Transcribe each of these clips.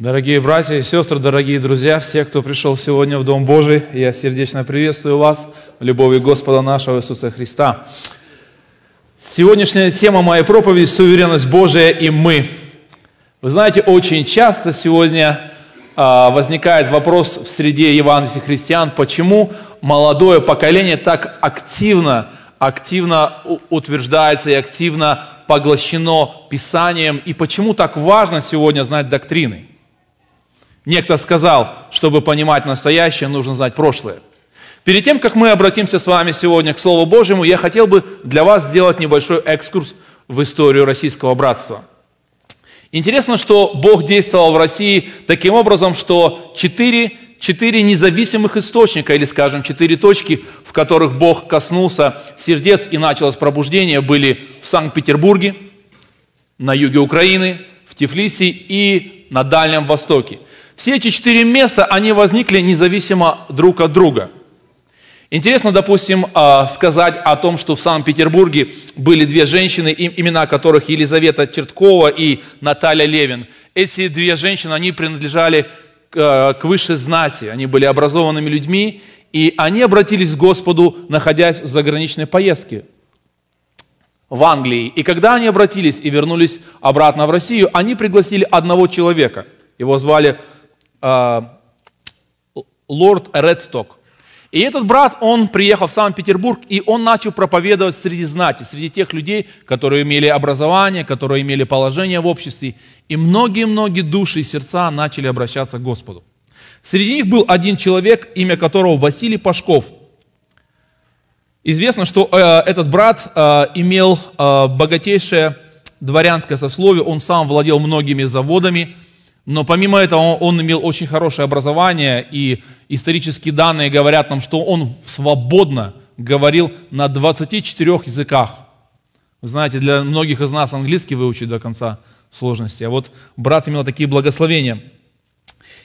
Дорогие братья и сестры, дорогие друзья, все, кто пришел сегодня в Дом Божий, я сердечно приветствую вас в любови Господа нашего Иисуса Христа. Сегодняшняя тема моей проповеди – суверенность Божия и мы. Вы знаете, очень часто сегодня а, возникает вопрос в среде евангельских христиан, почему молодое поколение так активно, активно утверждается и активно поглощено Писанием, и почему так важно сегодня знать доктрины. Некто сказал, чтобы понимать настоящее, нужно знать прошлое. Перед тем, как мы обратимся с вами сегодня к Слову Божьему, я хотел бы для вас сделать небольшой экскурс в историю российского братства. Интересно, что Бог действовал в России таким образом, что четыре, четыре независимых источника, или, скажем, четыре точки, в которых Бог коснулся сердец и началось пробуждение, были в Санкт-Петербурге, на юге Украины, в Тифлисе и на Дальнем Востоке – все эти четыре места, они возникли независимо друг от друга. Интересно, допустим, а, сказать о том, что в Санкт-Петербурге были две женщины, имена которых Елизавета Черткова и Наталья Левин. Эти две женщины, они принадлежали к высшей знати, они были образованными людьми, и они обратились к Господу, находясь в заграничной поездке в Англии. И когда они обратились и вернулись обратно в Россию, они пригласили одного человека. Его звали а, лорд Редсток. И этот брат, он приехал в Санкт-Петербург, и он начал проповедовать среди знати, среди тех людей, которые имели образование, которые имели положение в обществе. И многие-многие души и сердца начали обращаться к Господу. Среди них был один человек, имя которого Василий Пашков. Известно, что э, этот брат э, имел э, богатейшее дворянское сословие, он сам владел многими заводами – но помимо этого он имел очень хорошее образование, и исторические данные говорят нам, что он свободно говорил на 24 языках. Вы знаете, для многих из нас английский выучить до конца сложности, а вот брат имел такие благословения.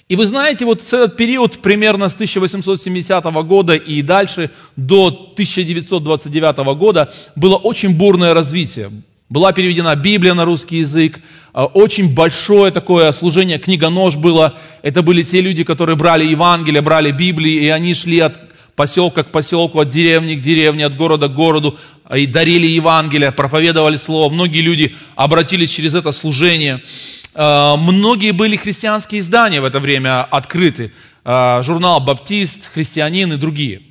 И вы знаете, вот этот период примерно с 1870 года и дальше до 1929 года было очень бурное развитие. Была переведена Библия на русский язык, очень большое такое служение книгонож было. Это были те люди, которые брали Евангелие, брали Библии, и они шли от поселка к поселку, от деревни к деревне, от города к городу, а, и дарили Евангелие, проповедовали Слово. Многие люди обратились через это служение. А, многие были христианские издания в это время открыты. Журнал «Баптист», «Христианин» и другие.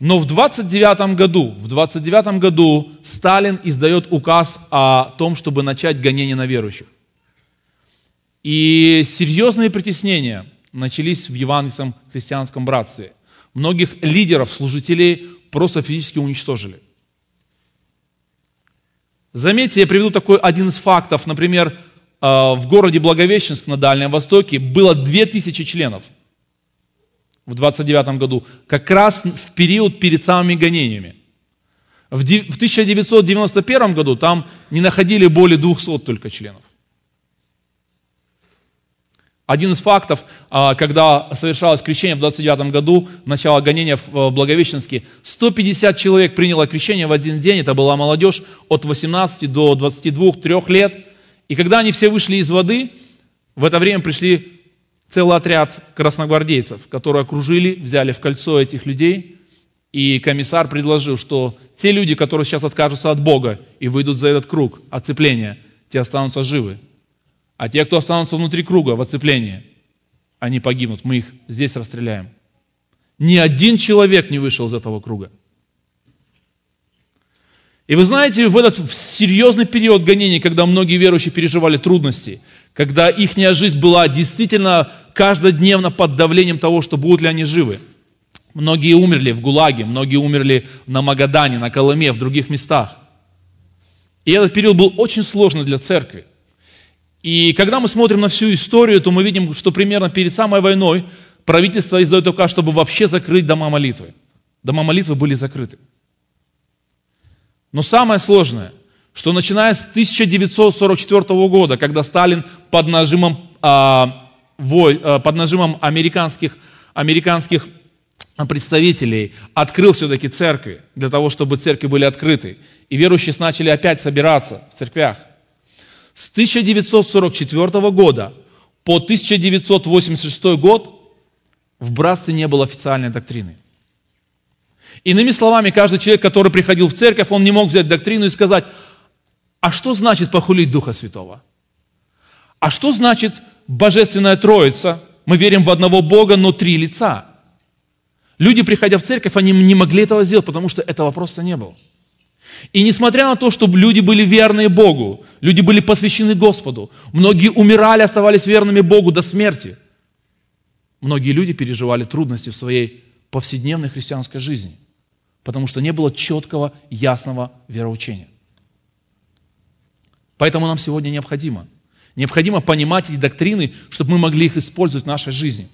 Но в 29 году, в 29 году Сталин издает указ о том, чтобы начать гонение на верующих. И серьезные притеснения начались в евангельском христианском братстве. Многих лидеров, служителей просто физически уничтожили. Заметьте, я приведу такой один из фактов. Например, э, в городе Благовещенск на Дальнем Востоке было 2000 членов в 29 году, как раз в период перед самыми гонениями. В 1991 году там не находили более 200 только членов. Один из фактов, а, когда совершалось крещение в 29 году, начало гонения в Благовещенске, 150 человек приняло крещение в один день, это была молодежь от 18 до 22-3 лет. И когда они все вышли из воды, в это время пришли целый отряд красногвардейцев, которые окружили, взяли в кольцо этих людей, и комиссар предложил, что те люди, которые сейчас откажутся от Бога и выйдут за этот круг оцепления, те останутся живы. А те, кто останутся внутри круга в оцеплении, они погибнут. Мы их здесь расстреляем. Ни один человек не вышел из этого круга. И вы знаете, в этот серьезный период гонений, когда многие верующие переживали трудности, когда их жизнь была действительно каждодневно под давлением того, что будут ли они живы. Многие умерли в ГУЛАГе, многие умерли на Магадане, на Колыме, в других местах. И этот период был очень сложный для церкви. И когда мы смотрим на всю историю, то мы видим, что примерно перед самой войной правительство издает указ, чтобы вообще закрыть дома молитвы. Дома молитвы были закрыты. Но самое сложное, что начиная с 1944 года, когда Сталин под нажимом, а, вой, а, под нажимом американских, американских представителей открыл все-таки церкви, для того, чтобы церкви были открыты. И верующие начали опять собираться в церквях. С 1944 года по 1986 год в братстве не было официальной доктрины. Иными словами, каждый человек, который приходил в церковь, он не мог взять доктрину и сказать, а что значит похулить Духа Святого? А что значит Божественная Троица? Мы верим в одного Бога, но три лица. Люди, приходя в церковь, они не могли этого сделать, потому что этого просто не было. И несмотря на то, что люди были верные Богу, люди были посвящены Господу, многие умирали, оставались верными Богу до смерти, многие люди переживали трудности в своей повседневной христианской жизни, потому что не было четкого, ясного вероучения. Поэтому нам сегодня необходимо. Необходимо понимать эти доктрины, чтобы мы могли их использовать в нашей жизни.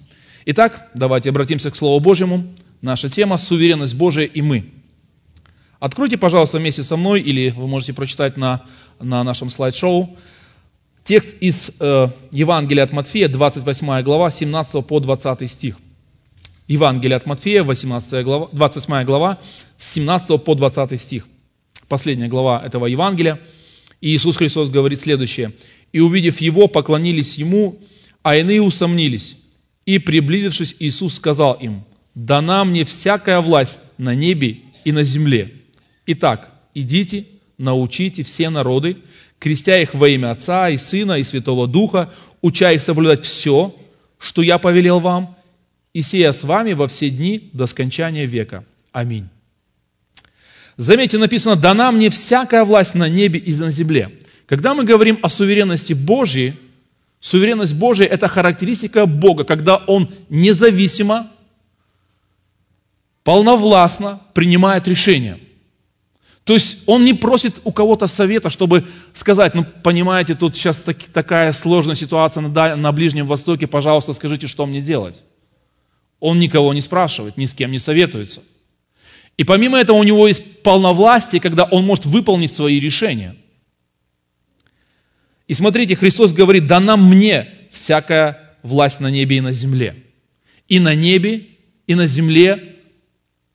Итак, давайте обратимся к Слову Божьему. Наша тема – суверенность Божия и мы – Откройте, пожалуйста, вместе со мной, или вы можете прочитать на, на нашем слайд-шоу, текст из э, Евангелия от Матфея, 28 глава, 17 по 20 стих. Евангелие от Матфея, 18 глава, 28 глава, с 17 по 20 стих. Последняя глава этого Евангелия. И Иисус Христос говорит следующее. «И увидев Его, поклонились Ему, а иные усомнились. И, приблизившись, Иисус сказал им, «Дана мне всякая власть на небе и на земле. Итак, идите, научите все народы, крестя их во имя Отца и Сына и Святого Духа, уча их соблюдать все, что я повелел вам, и сея с вами во все дни до скончания века. Аминь. Заметьте, написано, дана мне всякая власть на небе и на земле. Когда мы говорим о суверенности Божьей, суверенность Божия – это характеристика Бога, когда Он независимо, полновластно принимает решения – то есть он не просит у кого-то совета, чтобы сказать, ну понимаете, тут сейчас так, такая сложная ситуация на, на Ближнем Востоке, пожалуйста, скажите, что мне делать. Он никого не спрашивает, ни с кем не советуется. И помимо этого у него есть полновластие, когда он может выполнить свои решения. И смотрите, Христос говорит, дана мне всякая власть на небе и на земле. И на небе, и на земле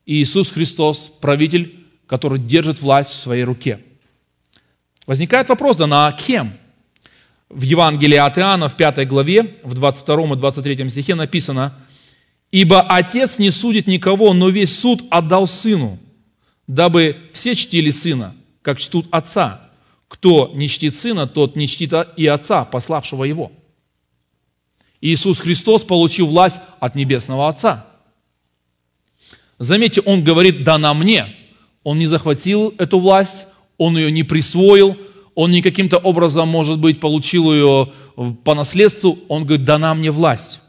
Иисус Христос, правитель который держит власть в своей руке. Возникает вопрос, да на кем? В Евангелии от Иоанна в 5 главе, в 22 и 23 стихе написано, «Ибо Отец не судит никого, но весь суд отдал Сыну, дабы все чтили Сына, как чтут Отца. Кто не чтит Сына, тот не чтит и Отца, пославшего Его». Иисус Христос получил власть от Небесного Отца. Заметьте, Он говорит, да на мне – он не захватил эту власть, он ее не присвоил, он не каким-то образом, может быть, получил ее по наследству, он говорит, дана мне власть.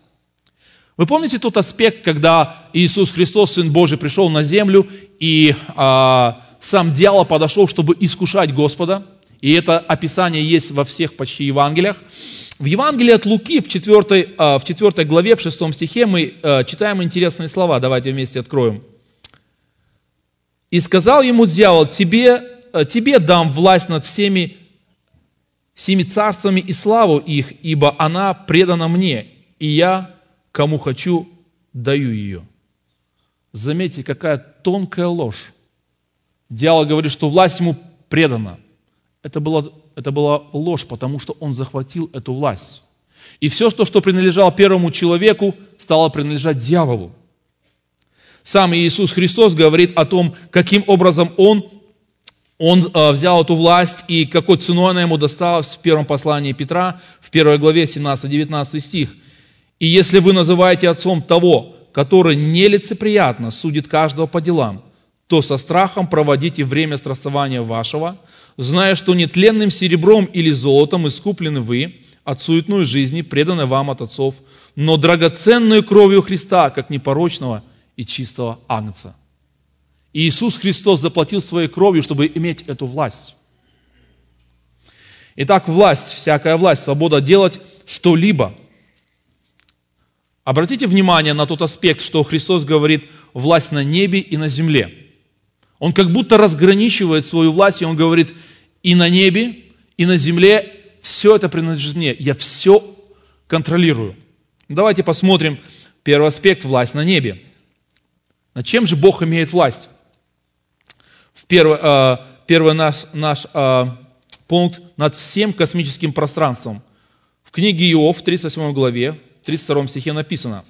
Вы помните тот аспект, когда Иисус Христос, Сын Божий, пришел на землю, и а, сам дьявол подошел, чтобы искушать Господа, и это описание есть во всех почти Евангелиях. В Евангелии от Луки, в 4, а, в 4 главе, в 6 стихе, мы а, читаем интересные слова. Давайте вместе откроем. И сказал ему дьявол, тебе, э, тебе дам власть над всеми, всеми царствами и славу их, ибо она предана мне, и я, кому хочу, даю ее. Заметьте, какая тонкая ложь. Дьявол говорит, что власть ему предана. Это была, это была ложь, потому что он захватил эту власть. И все, то, что принадлежало первому человеку, стало принадлежать дьяволу. Сам Иисус Христос говорит о том, каким образом Он, он э, взял эту власть и какой ценой она ему досталась в первом послании Петра, в первой главе 17-19 стих. «И если вы называете отцом того, который нелицеприятно судит каждого по делам, то со страхом проводите время страстования вашего, зная, что нетленным серебром или золотом искуплены вы от суетной жизни, преданной вам от отцов, но драгоценной кровью Христа, как непорочного – и чистого агнца. И Иисус Христос заплатил своей кровью, чтобы иметь эту власть. Итак, власть, всякая власть, свобода делать что-либо. Обратите внимание на тот аспект, что Христос говорит власть на небе и на земле. Он как будто разграничивает свою власть, и он говорит, и на небе, и на земле все это принадлежит мне. Я все контролирую. Давайте посмотрим первый аспект – власть на небе. Над чем же Бог имеет власть? В первый, первый наш, наш пункт над всем космическим пространством. В книге Иов, в 38 главе, в 32 стихе написано,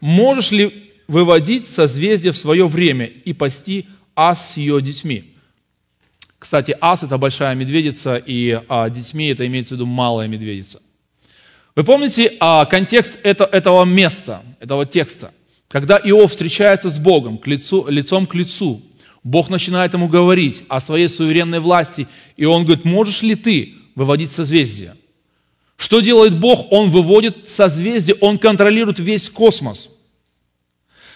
«Можешь ли выводить созвездие в свое время и пасти ас с ее детьми?» Кстати, ас – это большая медведица, и а, детьми это имеется в виду малая медведица. Вы помните а, контекст это, этого места, этого текста? Когда Иов встречается с Богом к лицу, лицом к лицу, Бог начинает ему говорить о своей суверенной власти, и он говорит, можешь ли ты выводить созвездие? Что делает Бог? Он выводит созвездие, Он контролирует весь космос.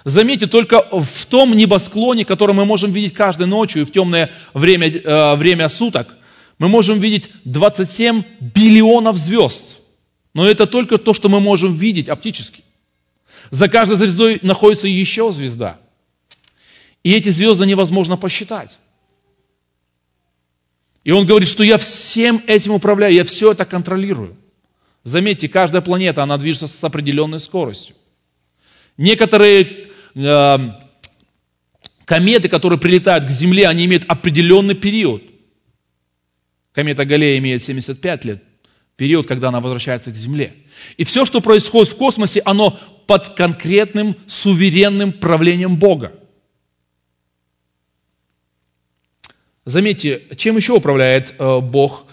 Заметьте, только в том небосклоне, который мы можем видеть каждой ночью и в темное время, э, время суток, мы можем видеть 27 биллионов звезд. Но это только то, что мы можем видеть оптически. За каждой звездой находится еще звезда. И эти звезды невозможно посчитать. И он говорит, что я всем этим управляю, я все это контролирую. Заметьте, каждая планета, она движется с определенной скоростью. Некоторые э, кометы, которые прилетают к Земле, они имеют определенный период. Комета Галлея имеет 75 лет, период, когда она возвращается к Земле. И все, что происходит в космосе, оно под конкретным суверенным правлением Бога. Заметьте, чем еще управляет э, Бог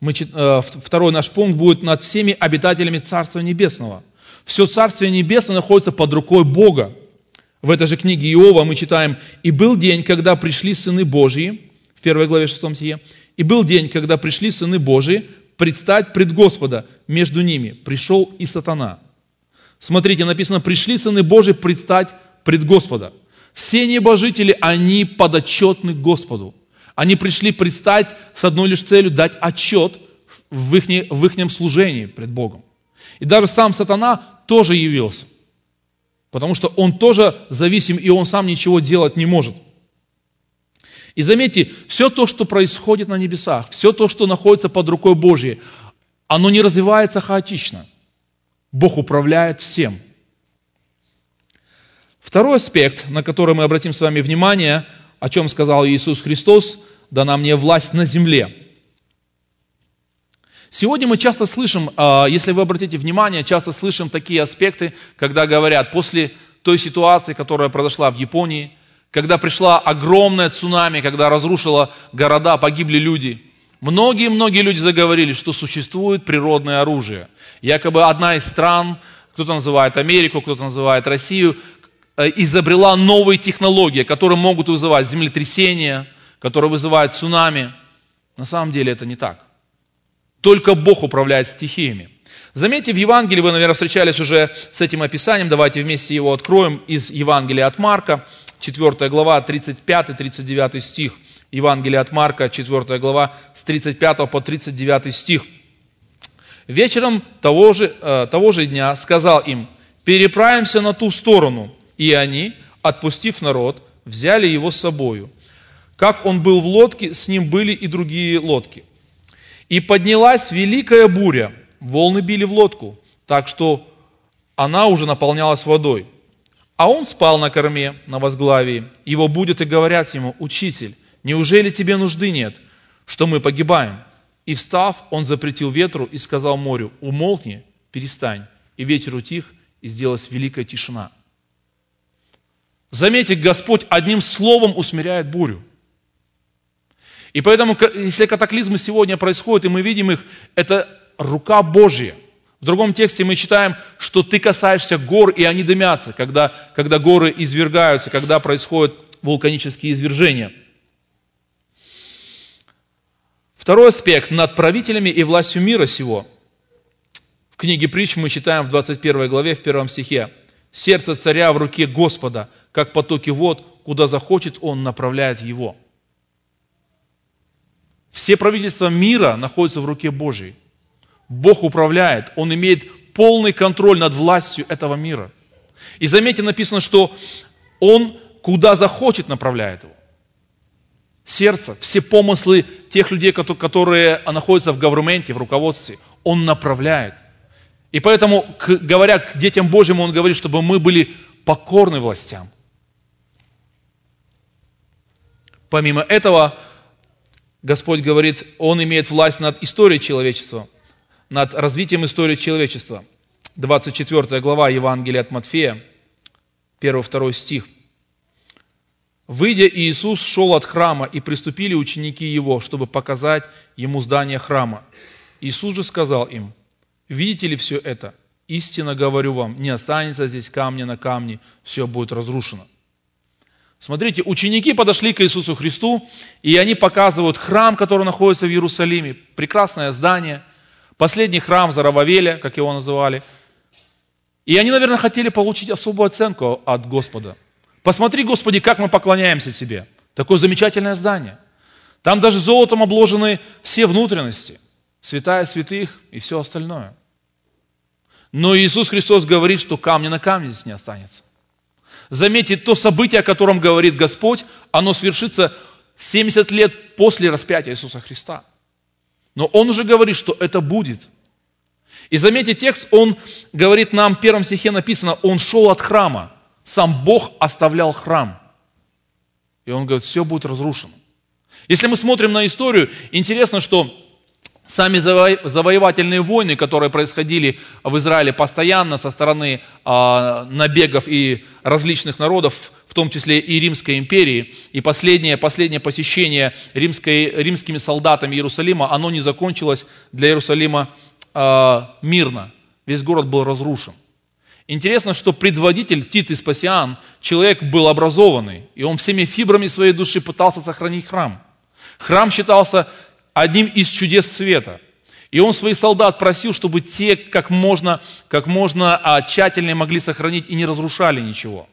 мы, э, второй наш пункт будет над всеми обитателями Царства Небесного. Все Царствие Небесное находится под рукой Бога. В этой же книге Иова мы читаем, «И был день, когда пришли сыны Божьи», в первой главе 6 стихе, «И был день, когда пришли сыны Божьи предстать пред Господа, между ними пришел и сатана». Смотрите, написано, «Пришли сыны Божьи предстать пред Господа». Все небожители, они подотчетны Господу. Они пришли предстать с одной лишь целью дать отчет в их, в их служении пред Богом. И даже сам сатана тоже явился. Потому что он тоже зависим, и он сам ничего делать не может. И заметьте, все то, что происходит на небесах, все то, что находится под рукой Божьей, оно не развивается хаотично. Бог управляет всем. Второй аспект, на который мы обратим с вами внимание – о чем сказал Иисус Христос, дана мне власть на земле. Сегодня мы часто слышим, а, если вы обратите внимание, часто слышим такие аспекты, когда говорят, после той ситуации, которая произошла в Японии, когда пришла огромная цунами, когда разрушила города, погибли люди, многие-многие люди заговорили, что существует природное оружие. Якобы одна из стран, кто-то называет Америку, кто-то называет Россию, Э, изобрела новые технологии, которые могут вызывать землетрясения, которые вызывают цунами. На самом деле это не так. Только Бог управляет стихиями. Заметьте, в Евангелии вы, наверное, встречались уже с этим описанием. Давайте вместе его откроем из Евангелия от Марка, 4 глава, 35-39 стих. Евангелие от Марка, 4 глава, с 35 по 39 стих. Вечером того же, э, того же дня сказал им, переправимся на ту сторону. И они, отпустив народ, взяли его с собою. Как он был в лодке, с ним были и другие лодки. И поднялась великая буря, волны били в лодку, так что она уже наполнялась водой. А он спал на корме, на возглавии. Его будет и говорят ему, «Учитель, неужели тебе нужды нет, что мы погибаем?» И встав, он запретил ветру и сказал морю, «Умолкни, перестань». И ветер утих, и сделалась великая тишина. Заметьте, Господь одним словом усмиряет бурю. И поэтому, если катаклизмы сегодня происходят, и мы видим их, это рука Божья. В другом тексте мы читаем, что ты касаешься гор, и они дымятся, когда, когда горы извергаются, когда происходят вулканические извержения. Второй аспект – над правителями и властью мира сего. В книге притч мы читаем в 21 главе, в первом стихе. «Сердце царя в руке Господа, как потоки вод, куда захочет он, направляет его. Все правительства мира находятся в руке Божьей. Бог управляет, Он имеет полный контроль над властью этого мира. И заметьте, написано, что Он куда захочет направляет его. Сердце, все помыслы тех людей, которые находятся в говерменте, в руководстве, Он направляет. И поэтому, говоря к детям Божьим, Он говорит, чтобы мы были покорны властям. Помимо этого, Господь говорит, Он имеет власть над историей человечества. над развитием истории человечества. 24 глава Евангелия от Матфея, 1-2 стих. Выйдя, Иисус шел от храма, и приступили ученики Его, чтобы показать Ему здание храма. Иисус же сказал им, «Видите ли все это? Истинно говорю вам, не останется здесь камня на камне, все будет разрушено». Смотрите, ученики подошли к Иисусу Христу, и они показывают храм, который находится в Иерусалиме, прекрасное здание, последний храм Зарававеля, как его называли. И они, наверное, хотели получить особую оценку от Господа – Посмотри, Господи, как мы поклоняемся Тебе. Такое замечательное здание. Там даже золотом обложены все внутренности, святая святых и все остальное. Но Иисус Христос говорит, что камня на камне здесь не останется. Заметьте, то событие, о котором говорит Господь, оно свершится 70 лет после распятия Иисуса Христа. Но Он уже говорит, что это будет. И заметьте, текст, он говорит нам, в первом стихе написано, Он шел от храма сам Бог оставлял храм. И он говорит, все будет разрушено. Если мы смотрим на историю, интересно, что сами завоевательные войны, которые происходили в Израиле постоянно со стороны а, набегов и различных народов, в том числе и Римской империи, и последнее, последнее посещение римской, римскими солдатами Иерусалима, оно не закончилось для Иерусалима а, мирно. Весь город был разрушен. Интересно, что предводитель Тит Испасиан, человек был образованный, и он всеми фибрами своей души пытался сохранить храм. Храм считался одним из чудес света. И он своих солдат просил, чтобы те как можно, как можно а, тщательнее могли сохранить и не разрушали ничего.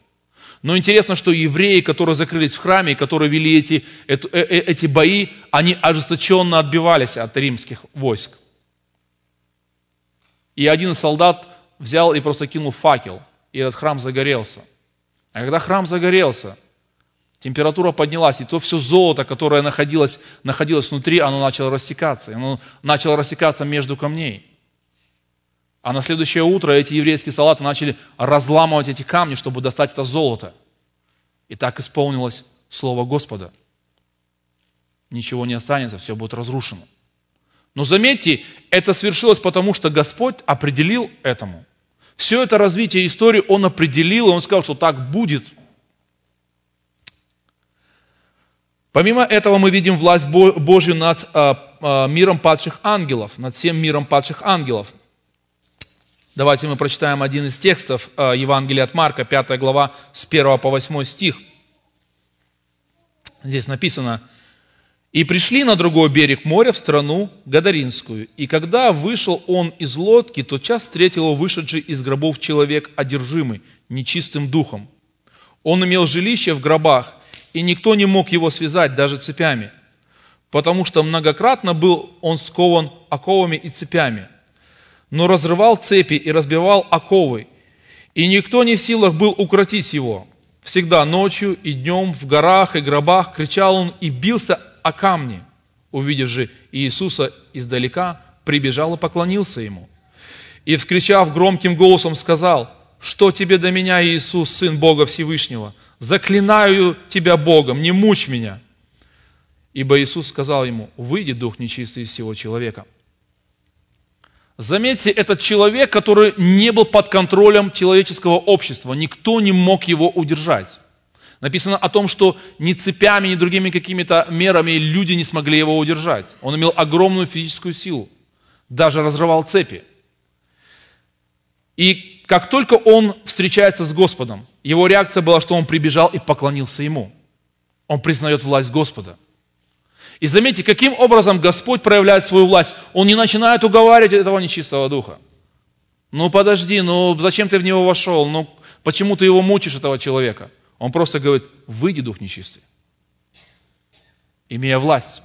Но интересно, что евреи, которые закрылись в храме, которые вели эти, э, э, эти бои, они ожесточенно отбивались от римских войск. И один из солдат взял и просто кинул факел, и этот храм загорелся. А когда храм загорелся, температура поднялась, и то все золото, которое находилось, находилось внутри, оно начало рассекаться. Оно начало рассекаться между камней. А на следующее утро эти еврейские солдаты начали разламывать эти камни, чтобы достать это золото. И так исполнилось Слово Господа. Ничего не останется, все будет разрушено. Но заметьте, это свершилось потому, что Господь определил этому. Все это развитие истории Он определил, и Он сказал, что так будет. Помимо этого мы видим власть Божью над а, а, миром падших ангелов, над всем миром падших ангелов. Давайте мы прочитаем один из текстов а, Евангелия от Марка, 5 глава, с 1 по 8 стих. Здесь написано – и пришли на другой берег моря в страну Гадаринскую. И когда вышел он из лодки, тот час встретил его вышедший из гробов человек, одержимый нечистым духом. Он имел жилище в гробах, и никто не мог его связать даже цепями, потому что многократно был он скован оковами и цепями, но разрывал цепи и разбивал оковы, и никто не в силах был укротить его. Всегда ночью и днем в горах и гробах кричал он и бился о камни. Увидев же Иисуса издалека, прибежал и поклонился ему. И, вскричав громким голосом, сказал, «Что тебе до меня, Иисус, Сын Бога Всевышнего? Заклинаю тебя Богом, не мучь меня!» Ибо Иисус сказал ему, «Выйди, дух нечистый из всего человека». Заметьте, этот человек, который не был под контролем человеческого общества, никто не мог его удержать. Написано о том, что ни цепями, ни другими какими-то мерами люди не смогли его удержать. Он имел огромную физическую силу, даже разрывал цепи. И как только он встречается с Господом, его реакция была, что он прибежал и поклонился ему. Он признает власть Господа. И заметьте, каким образом Господь проявляет свою власть. Он не начинает уговаривать этого нечистого духа. Ну подожди, ну зачем ты в него вошел? Ну почему ты его мучишь, этого человека? Он просто говорит, выйди, дух нечистый, имея власть.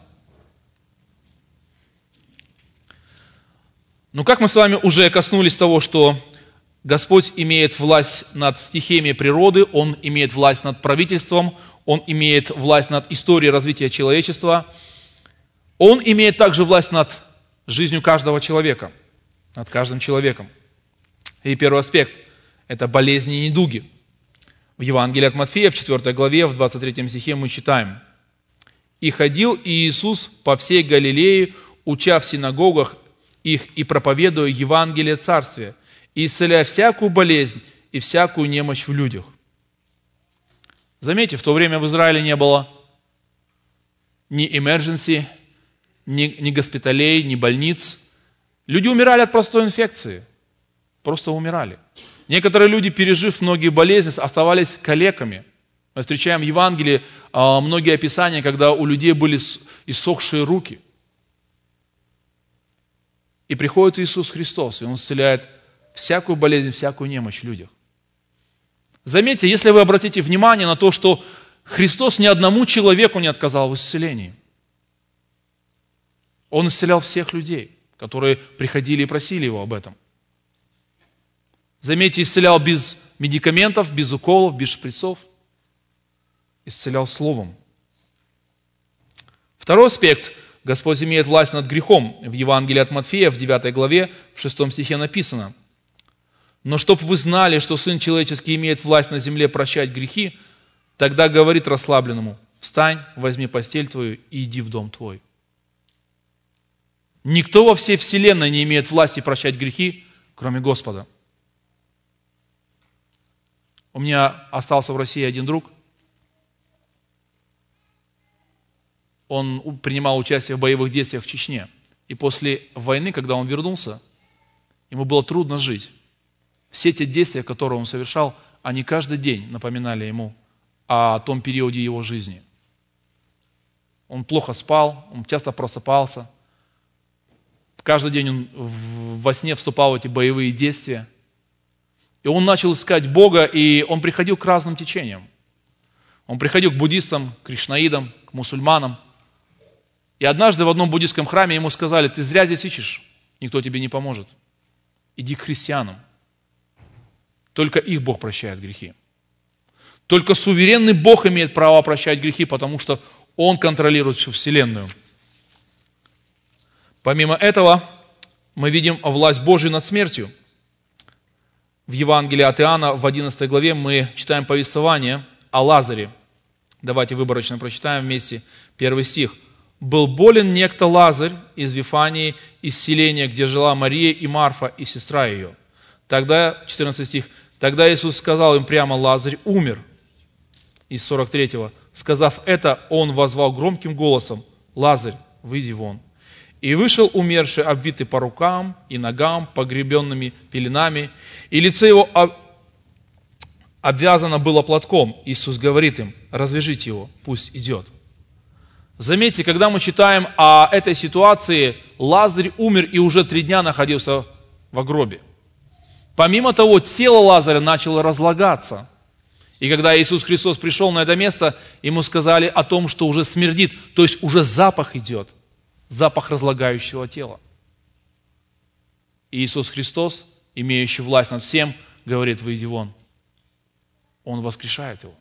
Ну, как мы с вами уже коснулись того, что Господь имеет власть над стихиями природы, Он имеет власть над правительством, Он имеет власть над историей развития человечества, Он имеет также власть над жизнью каждого человека, над каждым человеком. И первый аспект – это болезни и недуги – в Евангелии от Матфея, в 4 главе, в 23 стихе мы читаем. «И ходил Иисус по всей Галилее, уча в синагогах их и проповедуя Евангелие Царствия, и исцеляя всякую болезнь и всякую немощь в людях. Заметьте, в то время в Израиле не было ни emergency, ни, ни госпиталей, ни больниц. Люди умирали от простой инфекции. Просто умирали. Некоторые люди, пережив многие болезни, оставались калеками. Мы встречаем в Евангелии а, многие описания, когда у людей были иссохшие руки. И приходит Иисус Христос, и Он исцеляет всякую болезнь, всякую немощь в людях. Заметьте, если вы обратите внимание на то, что Христос ни одному человеку не отказал в исцелении. Он исцелял всех людей, которые приходили и просили Его об этом. Заметьте, исцелял без медикаментов, без уколов, без шприцов. Исцелял Словом. Второй аспект. Господь имеет власть над грехом. В Евангелии от Матфея в 9 главе, в 6 стихе написано. «Но чтоб вы знали, что Сын Человеческий имеет власть на земле прощать грехи, тогда говорит расслабленному, встань, возьми постель твою и иди в дом твой». Никто во всей вселенной не имеет власти прощать грехи, кроме Господа. У меня остался в России один друг. Он принимал участие в боевых действиях в Чечне. И после войны, когда он вернулся, ему было трудно жить. Все те действия, которые он совершал, они каждый день напоминали ему о том периоде его жизни. Он плохо спал, он часто просыпался. Каждый день он во сне вступал в эти боевые действия – и он начал искать Бога, и он приходил к разным течениям. Он приходил к буддистам, к кришнаидам, к мусульманам. И однажды в одном буддийском храме ему сказали, ты зря здесь ищешь, никто тебе не поможет. Иди к христианам. Только их Бог прощает грехи. Только суверенный Бог имеет право прощать грехи, потому что Он контролирует всю Вселенную. Помимо этого, мы видим власть Божию над смертью – в Евангелии от Иоанна в 11 главе мы читаем повествование о Лазаре. Давайте выборочно прочитаем вместе первый стих. «Был болен некто Лазарь из Вифании, из селения, где жила Мария и Марфа, и сестра ее». Тогда, 14 стих, «Тогда Иисус сказал им прямо, Лазарь умер». Из 43-го. Сказав это, он возвал громким голосом, «Лазарь, выйди вон». И вышел умерший, обвитый по рукам и ногам, погребенными пеленами, и лицо его обвязано было платком. Иисус говорит им, развяжите его, пусть идет. Заметьте, когда мы читаем о этой ситуации, Лазарь умер и уже три дня находился в гробе. Помимо того, тело Лазаря начало разлагаться. И когда Иисус Христос пришел на это место, ему сказали о том, что уже смердит, то есть уже запах идет – запах разлагающего тела. И Иисус Христос, имеющий власть над всем, говорит, выйди вон. Он воскрешает его.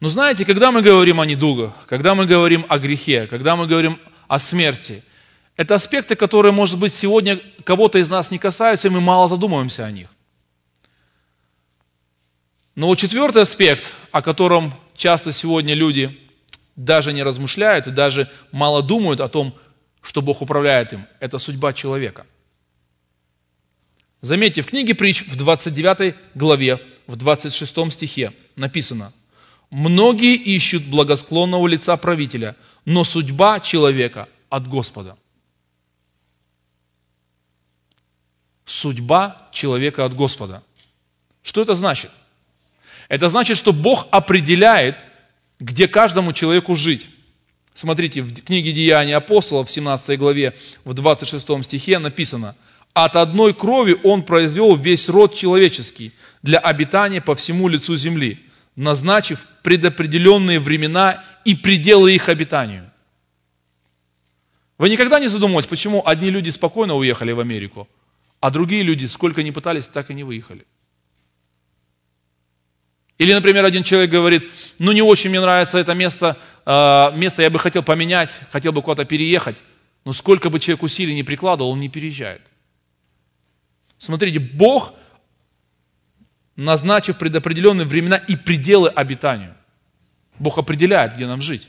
Но знаете, когда мы говорим о недугах, когда мы говорим о грехе, когда мы говорим о смерти, это аспекты, которые, может быть, сегодня кого-то из нас не касаются, и мы мало задумываемся о них. Но вот четвертый аспект, о котором часто сегодня люди даже не размышляют и даже мало думают о том, что Бог управляет им. Это судьба человека. Заметьте, в книге притч в 29 главе, в 26 стихе написано, «Многие ищут благосклонного лица правителя, но судьба человека от Господа». Судьба человека от Господа. Что это значит? Это значит, что Бог определяет, где каждому человеку жить. Смотрите, в книге Деяний апостолов в 17 главе, в 26 стихе написано, «От одной крови Он произвел весь род человеческий для обитания по всему лицу земли, назначив предопределенные времена и пределы их обитанию». Вы никогда не задумывались, почему одни люди спокойно уехали в Америку, а другие люди, сколько ни пытались, так и не выехали? Или, например, один человек говорит, ну не очень мне нравится это место, а, место я бы хотел поменять, хотел бы куда-то переехать, но сколько бы человек усилий не прикладывал, он не переезжает. Смотрите, Бог, назначив предопределенные времена и пределы обитанию. Бог определяет, где нам жить.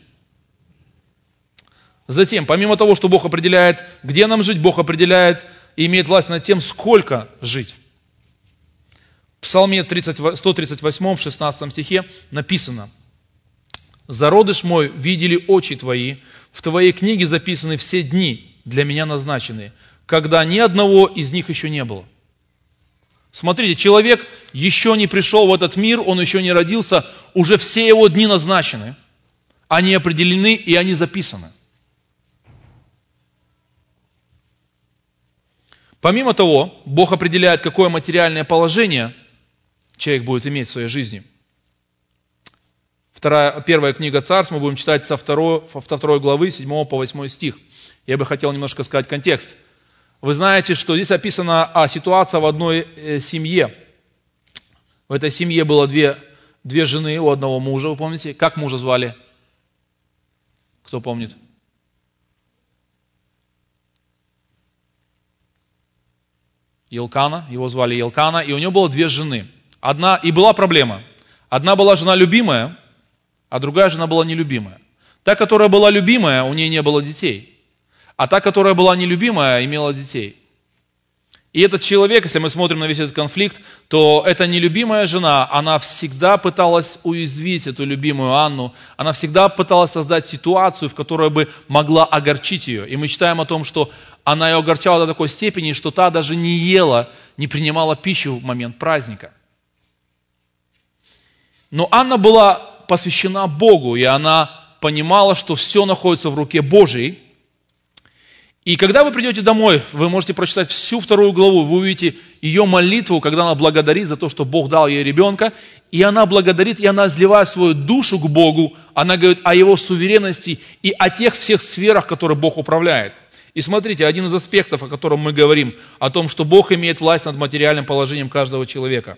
Затем, помимо того, что Бог определяет, где нам жить, Бог определяет и имеет власть над тем, сколько жить. В Псалме 30, 138, 16 стихе написано, «Зародыш мой видели очи твои, в твоей книге записаны все дни, для меня назначенные, когда ни одного из них еще не было». Смотрите, человек еще не пришел в этот мир, он еще не родился, уже все его дни назначены. Они определены и они записаны. Помимо того, Бог определяет, какое материальное положение человек будет иметь в своей жизни. Вторая, первая книга Царств, мы будем читать со второй, со второй главы, 7 по 8 стих. Я бы хотел немножко сказать контекст. Вы знаете, что здесь описана а, ситуация в одной э, семье. В этой семье было две, две жены у одного мужа, вы помните? Как мужа звали? Кто помнит? Елкана, его звали Елкана, и у него было две жены. Одна, и была проблема. Одна была жена любимая, а другая жена была нелюбимая. Та, которая была любимая, у нее не было детей. А та, которая была нелюбимая, имела детей. И этот человек, если мы смотрим на весь этот конфликт, то эта нелюбимая жена, она всегда пыталась уязвить эту любимую Анну, она всегда пыталась создать ситуацию, в которой бы могла огорчить ее. И мы читаем о том, что она ее огорчала до такой степени, что та даже не ела, не принимала пищу в момент праздника. Но Анна была посвящена Богу, и она понимала, что все находится в руке Божьей, и когда вы придете домой, вы можете прочитать всю вторую главу, вы увидите ее молитву, когда она благодарит за то, что Бог дал ей ребенка, и она благодарит, и она изливает свою душу к Богу, она говорит о его суверенности и о тех всех сферах, которые Бог управляет. И смотрите, один из аспектов, о котором мы говорим, о том, что Бог имеет власть над материальным положением каждого человека.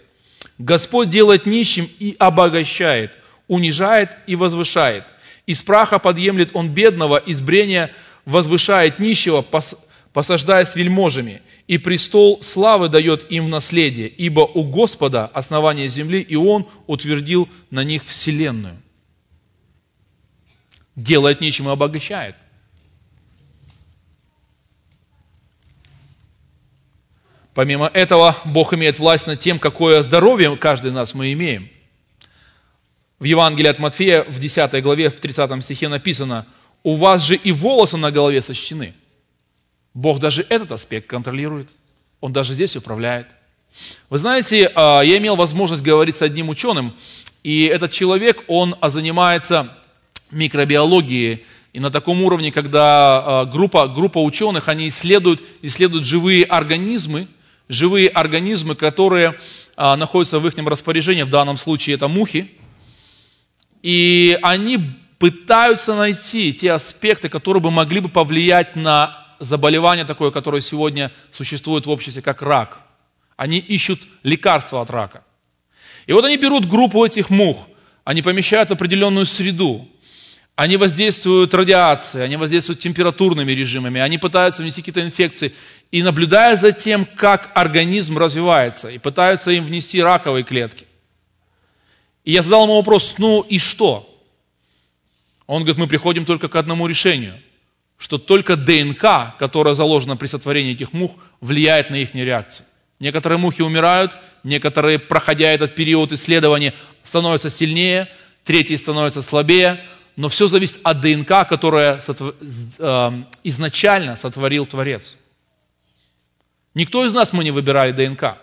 Господь делает нищим и обогащает, унижает и возвышает. Из праха подъемлет Он бедного, из брения – возвышает нищего, посаждая с вельможами, и престол славы дает им в наследие, ибо у Господа основание земли, и Он утвердил на них вселенную. Делает нищим и обогащает. Помимо этого, Бог имеет власть над тем, какое здоровье каждый из нас мы имеем. В Евангелии от Матфея в 10 главе, в 30 стихе написано – у вас же и волосы на голове сочтены. Бог даже этот аспект контролирует. Он даже здесь управляет. Вы знаете, а, я имел возможность говорить с одним ученым, и этот человек, он занимается микробиологией, и на таком уровне, когда а, группа, группа ученых, они исследуют, исследуют живые организмы, живые организмы, которые а, находятся в их распоряжении, в данном случае это мухи, и они пытаются найти те аспекты, которые бы могли бы повлиять на заболевание такое, которое сегодня существует в обществе, как рак. Они ищут лекарства от рака. И вот они берут группу этих мух, они помещают в определенную среду, они воздействуют радиацией, они воздействуют температурными режимами, они пытаются внести какие-то инфекции. И наблюдая за тем, как организм развивается, и пытаются им внести раковые клетки. И я задал ему вопрос, ну и что? Он говорит, мы приходим только к одному решению, что только ДНК, которая заложена при сотворении этих мух, влияет на их реакции. Некоторые мухи умирают, некоторые, проходя этот период исследования, становятся сильнее, третьи становятся слабее, но все зависит от ДНК, которая э, изначально сотворил Творец. Никто из нас мы не выбирали ДНК.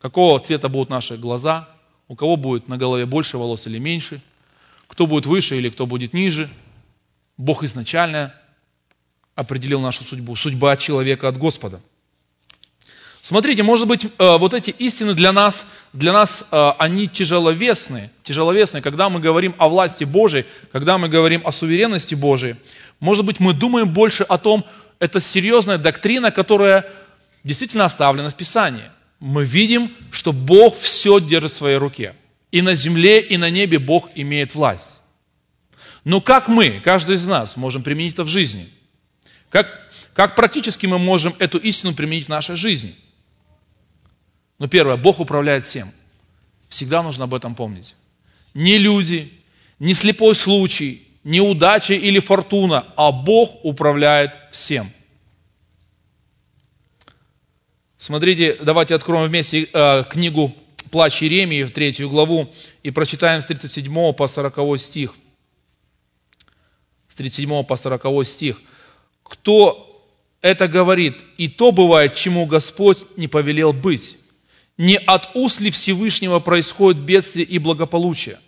Какого цвета будут наши глаза, у кого будет на голове больше волос или меньше – кто будет выше или кто будет ниже. Бог изначально определил нашу судьбу. Судьба человека от Господа. Смотрите, может быть, э, вот эти истины для нас, для нас э, они тяжеловесные, тяжеловесные, когда мы говорим о власти Божией, когда мы говорим о суверенности Божией. Может быть, мы думаем больше о том, это серьезная доктрина, которая действительно оставлена в Писании. Мы видим, что Бог все держит в своей руке. И на земле, и на небе Бог имеет власть. Но как мы, каждый из нас, можем применить это в жизни? Как, как практически мы можем эту истину применить в нашей жизни? Ну, первое, Бог управляет всем. Всегда нужно об этом помнить. Не люди, не слепой случай, неудача или фортуна, а Бог управляет всем. Смотрите, давайте откроем вместе э, книгу «Плач Иеремии» в третью главу и прочитаем с 37 по 40 стих. С 37 по 40 стих. Кто это говорит, и то бывает, чему Господь не повелел быть. Не от уст ли Всевышнего происходит бедствие и благополучие?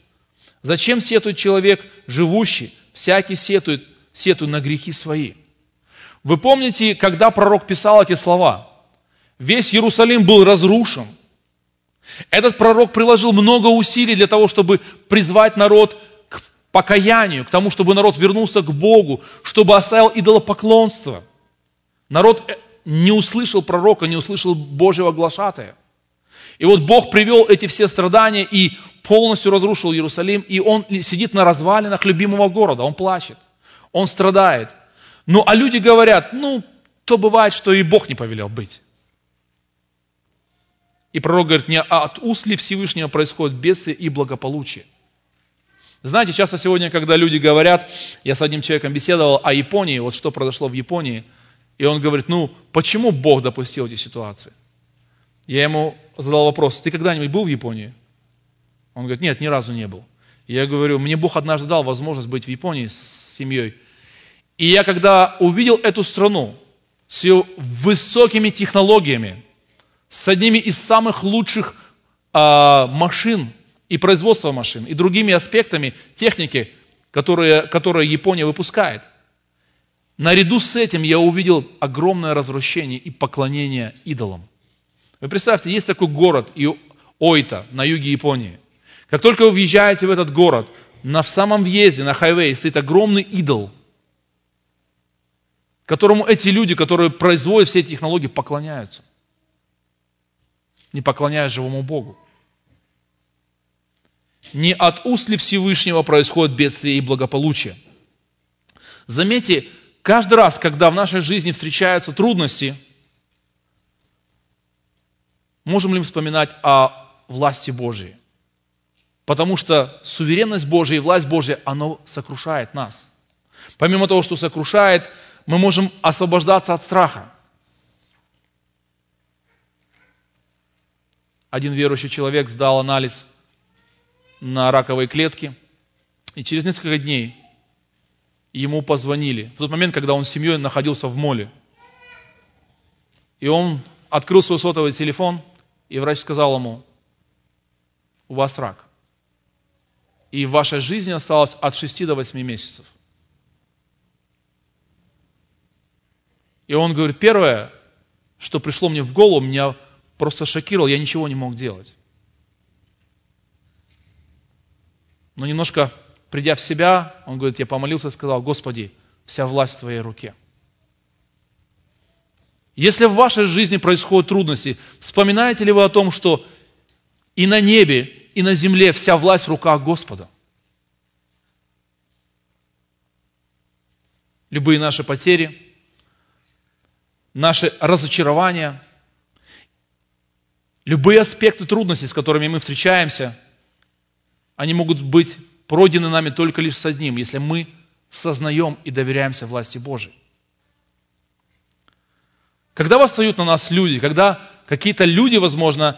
Зачем сетует человек живущий? Всякий сетует, сетует на грехи свои. Вы помните, когда пророк писал эти слова? Весь Иерусалим был разрушен. Этот пророк приложил много усилий для того, чтобы призвать народ к покаянию, к тому, чтобы народ вернулся к Богу, чтобы оставил идолопоклонство. Народ э, не услышал пророка, не услышал Божьего глашатая. И вот Бог привел эти все страдания и полностью разрушил Иерусалим, и он сидит на развалинах любимого города, он плачет, он страдает. Ну, а люди говорят, ну, то бывает, что и Бог не повелел быть. И пророк говорит, не от уст ли Всевышнего происходит бедствие и благополучие. Знаете, часто сегодня, когда люди говорят, я с одним человеком беседовал о Японии, вот что произошло в Японии – и он говорит, ну, почему Бог допустил эти ситуации? Я ему задал вопрос, ты когда-нибудь был в Японии? Он говорит, нет, ни разу не был. Я говорю, мне Бог однажды дал возможность быть в Японии с семьей. И я когда увидел эту страну с ее высокими технологиями, с одними из самых лучших э, машин и производства машин, и другими аспектами техники, которые, которые Япония выпускает – Наряду с этим я увидел огромное развращение и поклонение идолам. Вы представьте, есть такой город Ойта на юге Японии. Как только вы въезжаете в этот город, на самом въезде, на хайвее, стоит огромный идол, которому эти люди, которые производят все эти технологии, поклоняются. Не поклоняясь живому Богу. Не от уст ли Всевышнего происходит бедствие и благополучие. Заметьте, Каждый раз, когда в нашей жизни встречаются трудности, можем ли мы вспоминать о власти Божьей? Потому что суверенность Божья и власть Божья, оно сокрушает нас. Помимо того, что сокрушает, мы можем освобождаться от страха. Один верующий человек сдал анализ на раковые клетки, и через несколько дней ему позвонили. В тот момент, когда он с семьей находился в моле. И он открыл свой сотовый телефон, и врач сказал ему, у вас рак. И в вашей жизни осталось от 6 до 8 месяцев. И он говорит, первое, что пришло мне в голову, меня просто шокировало, я ничего не мог делать. Но немножко придя в себя, он говорит, я помолился и сказал, Господи, вся власть в Твоей руке. Если в вашей жизни происходят трудности, вспоминаете ли вы о том, что и на небе, и на земле вся власть в руках Господа? Любые наши потери, наши разочарования, любые аспекты трудностей, с которыми мы встречаемся, они могут быть пройдены нами только лишь с одним, если мы сознаем и доверяемся власти Божией. Когда восстают на нас люди, когда какие-то люди, возможно,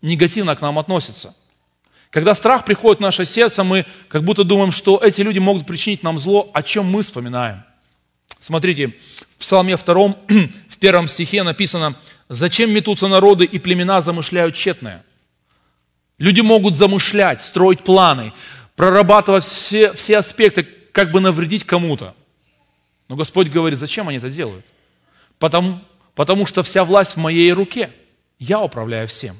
негативно к нам относятся, когда страх приходит в наше сердце, мы как будто думаем, что эти люди могут причинить нам зло, о чем мы вспоминаем. Смотрите, в Псалме 2, в первом стихе написано, «Зачем метутся народы и племена замышляют тщетное?» Люди могут замышлять, строить планы, прорабатывать все, все аспекты, как бы навредить кому-то. Но Господь говорит, зачем они это делают? Потому, потому что вся власть в моей руке. Я управляю всем.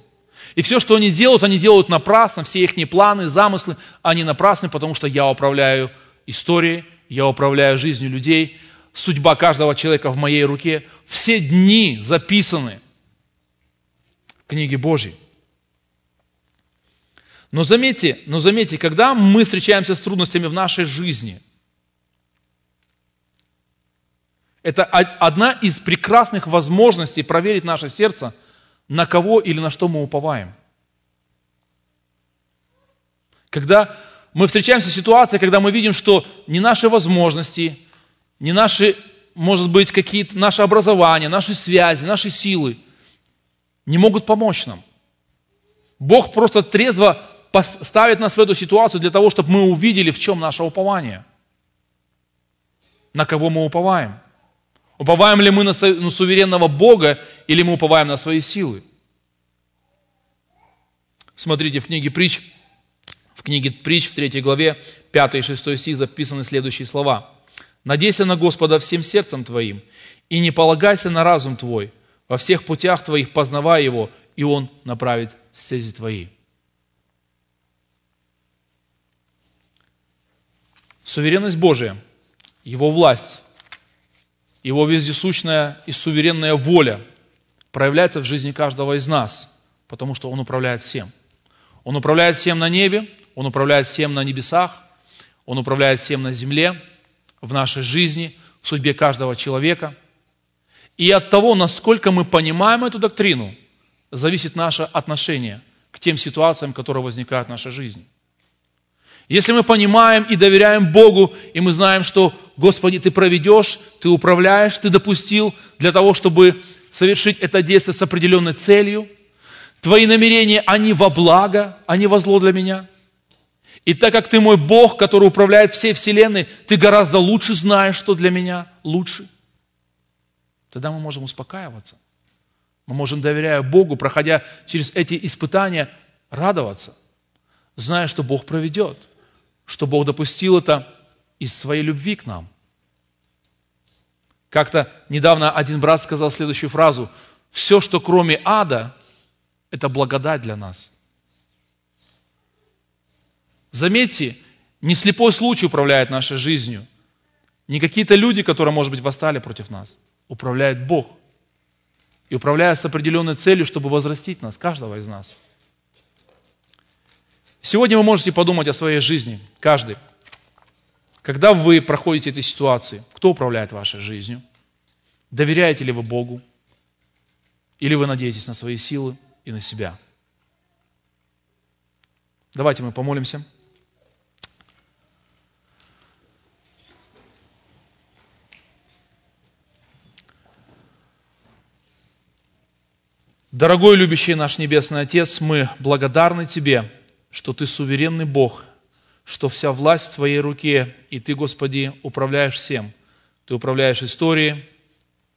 И все, что они делают, они делают напрасно, все их планы, замыслы, они напрасны, потому что я управляю историей, я управляю жизнью людей, судьба каждого человека в моей руке. Все дни записаны в книге Божьей. Но заметьте, но заметьте, когда мы встречаемся с трудностями в нашей жизни, это одна из прекрасных возможностей проверить наше сердце, на кого или на что мы уповаем. Когда мы встречаемся с ситуацией, когда мы видим, что не наши возможности, не наши, может быть, какие-то наши образования, наши связи, наши силы не могут помочь нам. Бог просто трезво ставит нас в эту ситуацию для того, чтобы мы увидели, в чем наше упование. На кого мы уповаем. Уповаем ли мы на суверенного Бога или мы уповаем на свои силы? Смотрите, в книге притч, в книге притч в 3 главе, 5 и 6 стих записаны следующие слова. «Надейся на Господа всем сердцем твоим, и не полагайся на разум твой, во всех путях твоих познавай Его, и Он направит стези твои». Суверенность Божия, Его власть, Его вездесущная и суверенная воля проявляется в жизни каждого из нас, потому что Он управляет всем – он управляет всем на небе, Он управляет всем на небесах, Он управляет всем на земле, в нашей жизни, в судьбе каждого человека. И от того, насколько мы понимаем эту доктрину, зависит наше отношение к тем ситуациям, которые возникают в нашей жизни. Если мы понимаем и доверяем Богу, и мы знаем, что, Господи, Ты проведешь, Ты управляешь, Ты допустил для того, чтобы совершить это действие с определенной целью – Твои намерения, они во благо, они во зло для меня. И так как Ты мой Бог, который управляет всей Вселенной, Ты гораздо лучше знаешь, что для меня лучше. Тогда мы можем успокаиваться. Мы можем, доверяя Богу, проходя через эти испытания, радоваться, зная, что Бог проведет, что Бог допустил это из своей любви к нам. Как-то недавно один брат сказал следующую фразу. Все, что кроме ада, это благодать для нас. Заметьте, не слепой случай управляет нашей жизнью, не какие-то люди, которые, может быть, восстали против нас. Управляет Бог. И управляет с определенной целью, чтобы возрастить нас, каждого из нас. Сегодня вы можете подумать о своей жизни, каждый. Когда вы проходите эти ситуации, кто управляет вашей жизнью? Доверяете ли вы Богу? Или вы надеетесь на свои силы? и на себя. Давайте мы помолимся. Дорогой любящий наш Небесный Отец, мы благодарны Тебе, что Ты суверенный Бог, что вся власть в Твоей руке, и Ты, Господи, управляешь всем. Ты управляешь историей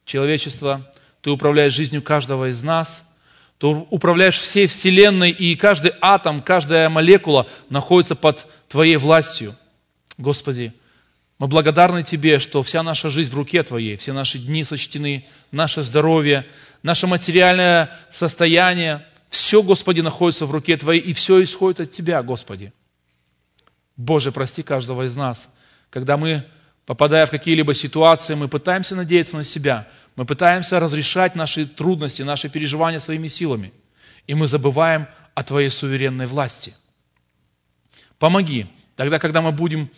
человечества, Ты управляешь жизнью каждого из нас – то управляешь всей Вселенной, и каждый атом, каждая молекула находится под Твоей властью. Господи, мы благодарны Тебе, что вся наша жизнь в руке Твоей, все наши дни сочтены, наше здоровье, наше материальное состояние, все, Господи, находится в руке Твоей, и все исходит от Тебя, Господи. Боже, прости каждого из нас, когда мы, попадая в какие-либо ситуации, мы пытаемся надеяться на себя – мы пытаемся разрешать наши трудности, наши переживания своими силами. И мы забываем о Твоей суверенной власти. Помоги, тогда, когда мы будем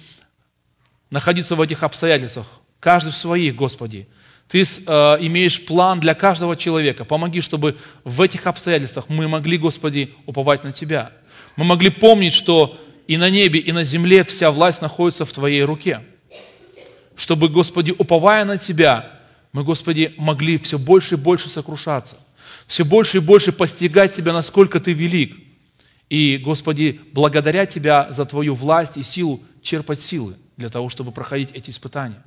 находиться в этих обстоятельствах, каждый в своих, Господи, Ты э, имеешь план для каждого человека. Помоги, чтобы в этих обстоятельствах мы могли, Господи, уповать на Тебя. Мы могли помнить, что и на небе, и на земле вся власть находится в Твоей руке. Чтобы, Господи, уповая на Тебя, мы, Господи, могли все больше и больше сокрушаться, все больше и больше постигать Тебя, насколько Ты велик. И, Господи, благодаря Тебя за Твою власть и силу черпать силы для того, чтобы проходить эти испытания.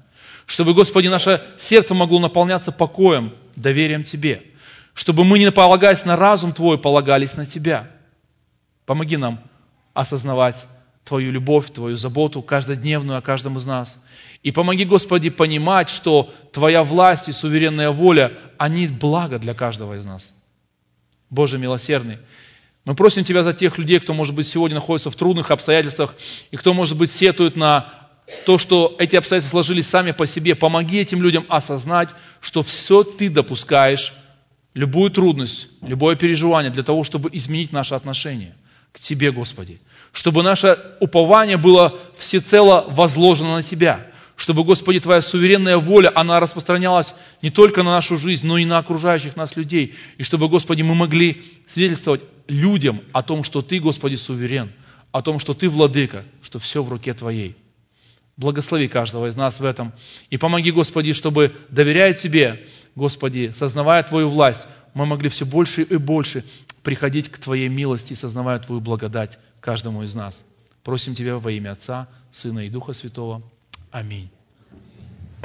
Чтобы, Господи, наше сердце могло наполняться покоем, доверием Тебе. Чтобы мы, не полагаясь на разум Твой, полагались на Тебя. Помоги нам осознавать Твою любовь, Твою заботу каждодневную о каждом из нас. И помоги, Господи, понимать, что Твоя власть и суверенная воля, они благо для каждого из нас. Боже милосердный, мы просим Тебя за тех людей, кто, может быть, сегодня находится в трудных обстоятельствах, и кто, может быть, сетует на то, что эти обстоятельства сложились сами по себе. Помоги этим людям осознать, что все Ты допускаешь, любую трудность, любое переживание для того, чтобы изменить наши отношения к Тебе, Господи. Чтобы наше упование было всецело возложено на Тебя – чтобы, Господи, Твоя суверенная воля, она распространялась не только на нашу жизнь, но и на окружающих нас людей. И чтобы, Господи, мы могли свидетельствовать людям о том, что Ты, Господи, суверен, о том, что Ты владыка, что все в руке Твоей. Благослови каждого из нас в этом. И помоги, Господи, чтобы, доверяя Тебе, Господи, сознавая Твою власть, мы могли все больше и больше приходить к Твоей милости, сознавая Твою благодать каждому из нас. Просим Тебя во имя Отца, Сына и Духа Святого. Аминь.